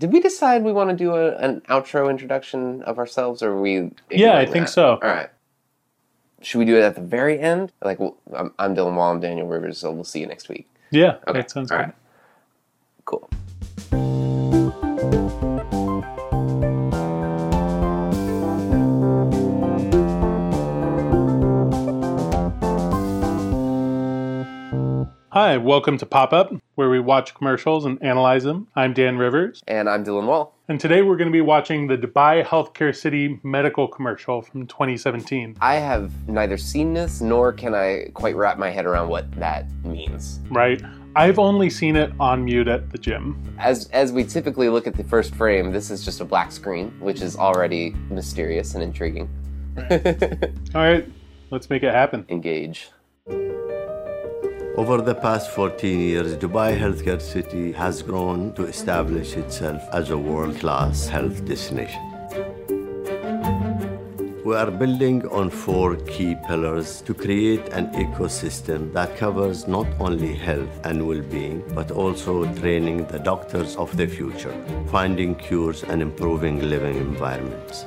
Did we decide we want to do a, an outro introduction of ourselves, or are we? Yeah, I think that? so. All right. Should we do it at the very end? Like, well, I'm, I'm Dylan Wall. I'm Daniel Rivers. So we'll see you next week. Yeah, Okay. that sounds All good. right. Cool. Hi, welcome to Pop Up, where we watch commercials and analyze them. I'm Dan Rivers, And I'm Dylan Wall. and today we're going to be watching the Dubai Healthcare City medical commercial from 2017. I have neither seen this nor can I quite wrap my head around what that means. Right? I've only seen it on mute at the gym. As as we typically look at the first frame, this is just a black screen, which is already mysterious and intriguing. All right, let's make it happen. Engage. Over the past 14 years, Dubai Healthcare City has grown to establish itself as a world class health destination. We are building on four key pillars to create an ecosystem that covers not only health and well being, but also training the doctors of the future, finding cures, and improving living environments.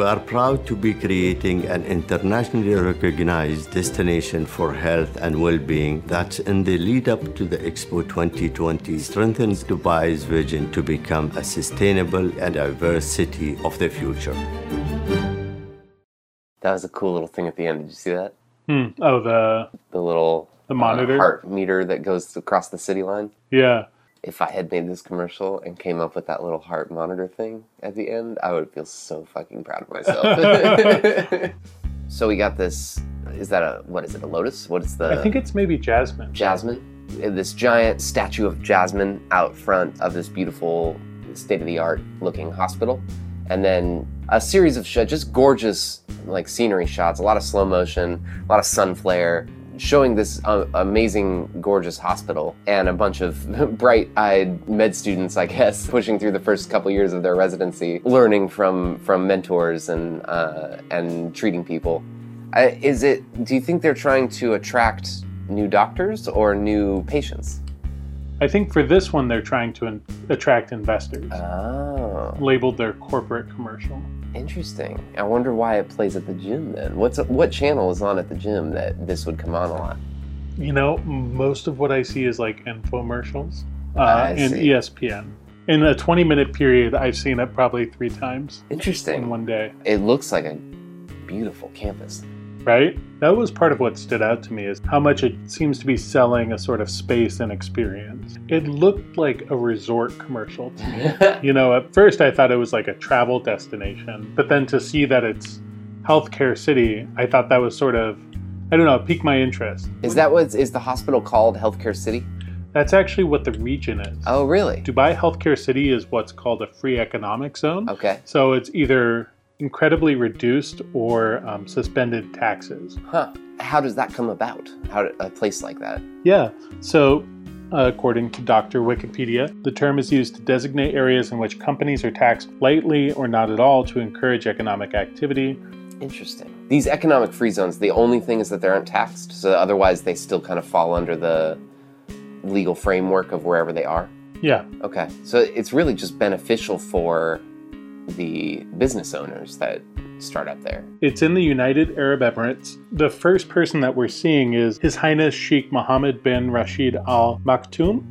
We are proud to be creating an internationally recognized destination for health and well-being that's in the lead up to the Expo 2020 strengthens Dubai's vision to become a sustainable and diverse city of the future. That was a cool little thing at the end. Did you see that? Hmm. Oh, the The little The uh, monitor? heart meter that goes across the city line. yeah. If I had made this commercial and came up with that little heart monitor thing at the end, I would feel so fucking proud of myself. so we got this. Is that a what is it? A lotus? What is the? I think it's maybe Jasmine. Jasmine. This giant statue of Jasmine out front of this beautiful, state of the art looking hospital. And then a series of shots, just gorgeous like scenery shots, a lot of slow motion, a lot of sun flare, showing this uh, amazing, gorgeous hospital and a bunch of bright eyed med students, I guess, pushing through the first couple years of their residency, learning from, from mentors and, uh, and treating people. Uh, is it? Do you think they're trying to attract new doctors or new patients? I think for this one, they're trying to in- attract investors. Oh, labeled their corporate commercial. Interesting. I wonder why it plays at the gym then. What's what channel is on at the gym that this would come on a lot? You know, most of what I see is like infomercials uh, and. ESPN. In a 20 minute period, I've seen it probably three times Interesting. in one day, It looks like a beautiful campus. Right? That was part of what stood out to me is how much it seems to be selling a sort of space and experience. It looked like a resort commercial to me. You know, at first I thought it was like a travel destination, but then to see that it's healthcare city, I thought that was sort of, I don't know, piqued my interest. Is that what is the hospital called Healthcare City? That's actually what the region is. Oh, really? Dubai Healthcare City is what's called a free economic zone. Okay. So it's either incredibly reduced or um, suspended taxes. Huh. How does that come about? How a place like that? Yeah. So, uh, according to Dr. Wikipedia, the term is used to designate areas in which companies are taxed lightly or not at all to encourage economic activity. Interesting. These economic free zones, the only thing is that they aren't taxed, so otherwise they still kind of fall under the legal framework of wherever they are. Yeah. Okay. So it's really just beneficial for the business owners that start up there. It's in the United Arab Emirates. The first person that we're seeing is His Highness Sheikh Mohammed bin Rashid Al Maktoum,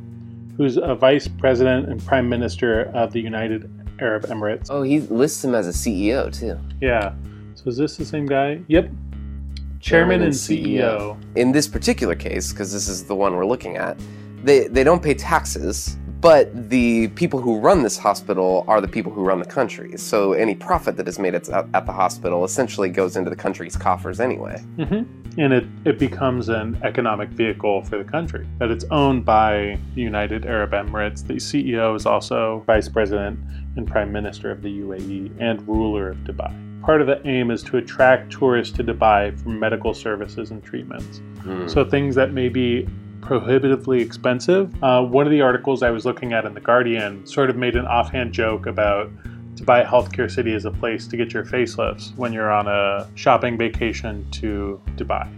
who's a vice president and prime minister of the United Arab Emirates. Oh, he lists him as a CEO too. Yeah. So is this the same guy? Yep. Chairman and CEO. In this particular case, because this is the one we're looking at, they, they don't pay taxes, but the people who run this hospital are the people who run the country. So any profit that is made at, at the hospital essentially goes into the country's coffers anyway. hmm And it, it becomes an economic vehicle for the country. That it's owned by the United Arab Emirates. The CEO is also vice president and prime minister of the UAE and ruler of Dubai. Part of the aim is to attract tourists to Dubai for medical services and treatments. Hmm. So things that may be prohibitively expensive. Uh, one of the articles I was looking at in The Guardian sort of made an offhand joke about Dubai Healthcare City as a place to get your facelifts when you're on a shopping vacation to Dubai.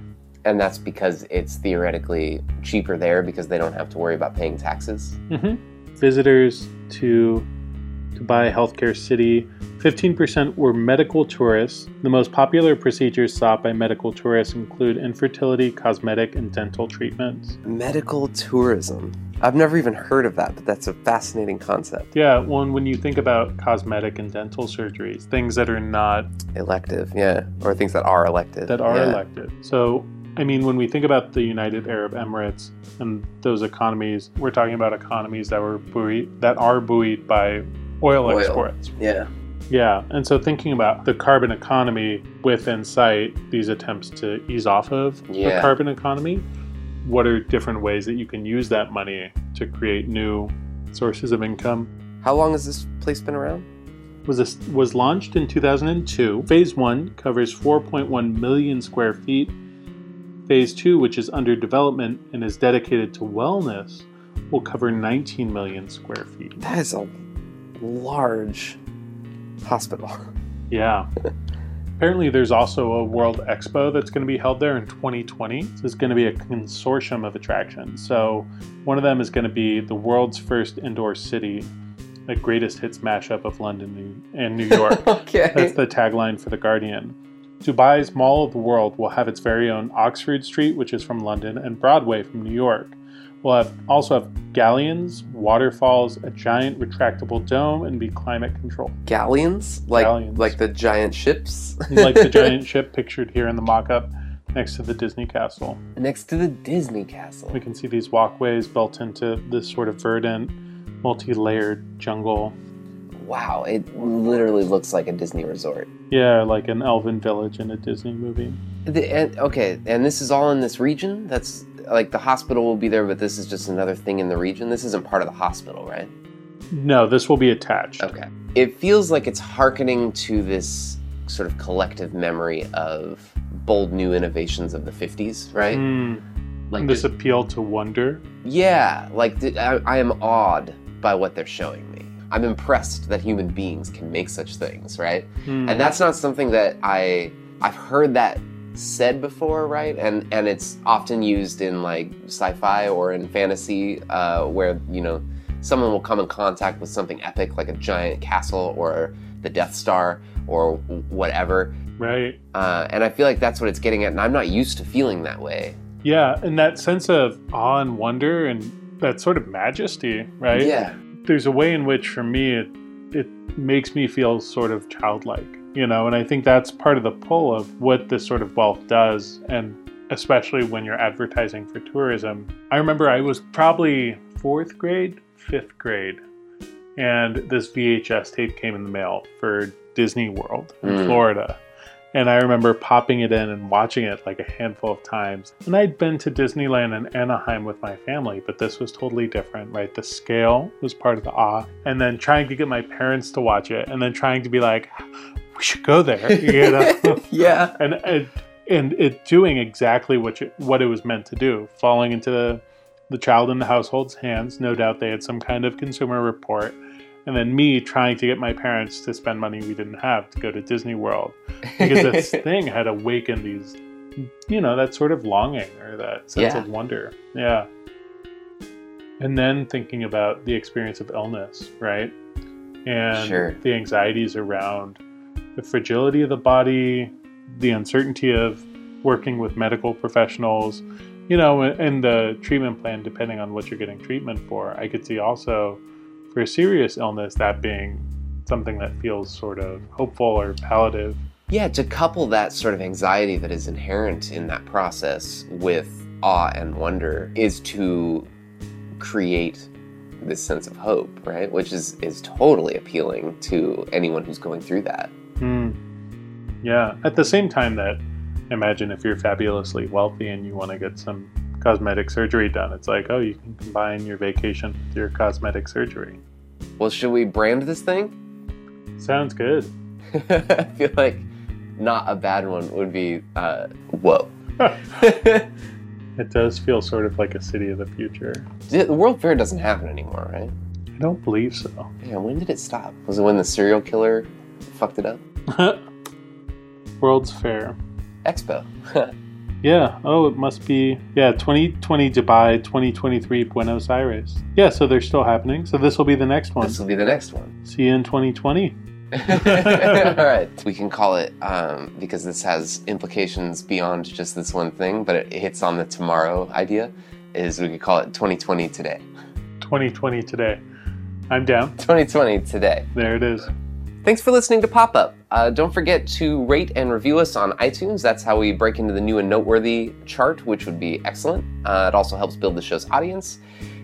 And that's because it's theoretically cheaper there because they don't have to worry about paying taxes. hmm Visitors to Dubai Healthcare City, 15% were medical tourists. The most popular procedures sought by medical tourists include infertility, cosmetic, and dental treatments. Medical tourism. I've never even heard of that, but that's a fascinating concept. Yeah, when when you think about cosmetic and dental surgeries, things that are not Elective, yeah. Or things that are elective. that are yeah. elected. So, I mean, when we think about the United Arab Emirates and those economies, we're talking about economies that were buoyed, that are buoyed by oil, Oil. exports. Yeah. Yeah, and so thinking about the carbon economy within sight, these attempts to ease off of the carbon economy, what are different ways that you can use that money to create new sources of income? How long has this place been around? was this, was launched in 2002. Phase 1 covers 4.1 million square feet. Phase 2, which is under development and is dedicated to wellness, will cover 19 million square feet. That is a large hospital. Yeah. Apparently, there's also a World Expo that's going to be held there in 2020. This is going to be a consortium of attractions. So, one of them is going to be the world's first indoor city, a greatest hits mashup of London and New York. okay. That's the tagline for The Guardian. Dubai's Mall of the World will have its very own Oxford Street, which is from London, and Broadway from New York. We'll have also have galleons, waterfalls, a giant retractable dome, and be climate controlled. Galleons? Like Galleons. like the giant ships? like the giant ship pictured here in the mock-up next to the Disney castle. Next to the Disney castle. We can see these walkways built into this sort of verdant, multi-layered jungle. Wow, it literally looks like a Disney resort. Yeah, like an elven village in a Disney movie. The, and, okay, and this is all in this region? That's like the hospital will be there, but this is just another thing in the region? This isn't part of the hospital, right? No, this will be attached. Okay. It feels like it's hearkening to this sort of collective memory of bold new innovations of the 50s, right? Mm, Like this appeal to wonder. Yeah, like I, I am awed by what they're showing me. I'm impressed that human beings can make such things, right? Mm. And that's not something that I I've heard that said before, right? And and it's often used in like sci-fi or in fantasy, uh, where you know someone will come in contact with something epic like a giant castle or the Death Star or whatever. right. Uh, and I feel like that's what it's getting at, and I'm not used to feeling that way. Yeah, and that sense of awe and wonder and that sort of majesty, right? Yeah. There's a way in which, for me, it it makes me feel sort of childlike, you know, and I think that's part of the pull of what this sort of wealth does, and especially when you're advertising for tourism. I remember I was probably fourth grade, fifth grade, and this VHS tape came in the mail for Disney World in Mm. Florida. And I remember popping it in and watching it like a handful of times. And I'd been to Disneyland in Anaheim with my family, but this was totally different, right? The scale was part of the awe. And then trying to get my parents to watch it, and then trying to be like, we should go there, you know? yeah. and it, and it doing exactly what you, what it was meant to do, falling into the, the child in the household's hands. No doubt they had some kind of consumer report, and then me trying to get my parents to spend money we didn't have to go to Disney World because this thing had awakened these, you know, that sort of longing or that sense Yeah. of wonder. Yeah. And then thinking about the experience of illness, right? And Sure. the anxieties around the fragility of the body, the uncertainty of working with medical professionals, you know, and the treatment plan, depending on what you're getting treatment for. I could see also for a serious illness that being something that feels sort of hopeful or palliative. Yeah, to couple that sort of anxiety that is inherent in that process with awe and wonder is to create this sense of hope, right? Which is is totally appealing to anyone who's going through that. Hmm. Yeah. At the same time, that imagine if you're fabulously wealthy and you want to get some cosmetic surgery done, it's like, oh, you can combine your vacation with your cosmetic surgery. Well, should we brand this thing? Sounds good. I feel like not a bad one would be uh, whoa. It does feel sort of like a city of the future. the World Fair doesn't happen anymore, right? I don't believe so. Yeah, when did it stop? Was it when the serial killer fucked it up? World's Fair. Expo. Yeah. Oh, it must be. Yeah, 2020 Dubai, 2023 Buenos Aires. Yeah, so they're still happening. So this will be the next one. This will be the next one. See you in 2020. All right. We can call it, um, because this has implications beyond just this one thing, but it hits on the tomorrow idea, is we could call it 2020 today. 2020 today. I'm down. 2020 today. There it is. Thanks for listening to Pop Up. Uh, don't forget to rate and review us on iTunes. That's how we break into the new and noteworthy chart, which would be excellent. Uh, it also helps build the show's audience.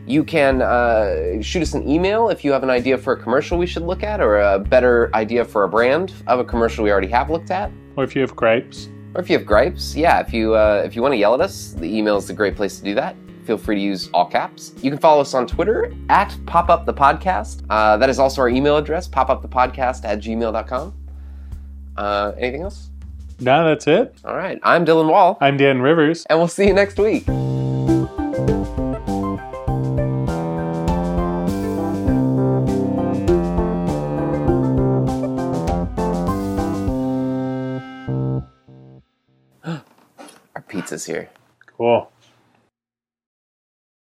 You can uh, shoot us an email if you have an idea for a commercial we should look at, or a better idea for a brand of a commercial we already have looked at. Or if you have gripes. Or if you have gripes, yeah, if you uh, if you want to yell at us, the email is a great place to do that. Feel free to use all caps. You can follow us on Twitter at Pop Up the Podcast. Uh, that is also our email address, popupthepodcast at gmail.com. Uh, anything else? No, that's it. All right. I'm Dylan Wall, I'm Dan Rivers. and we'll see you next week. Our pizza's here. Cool.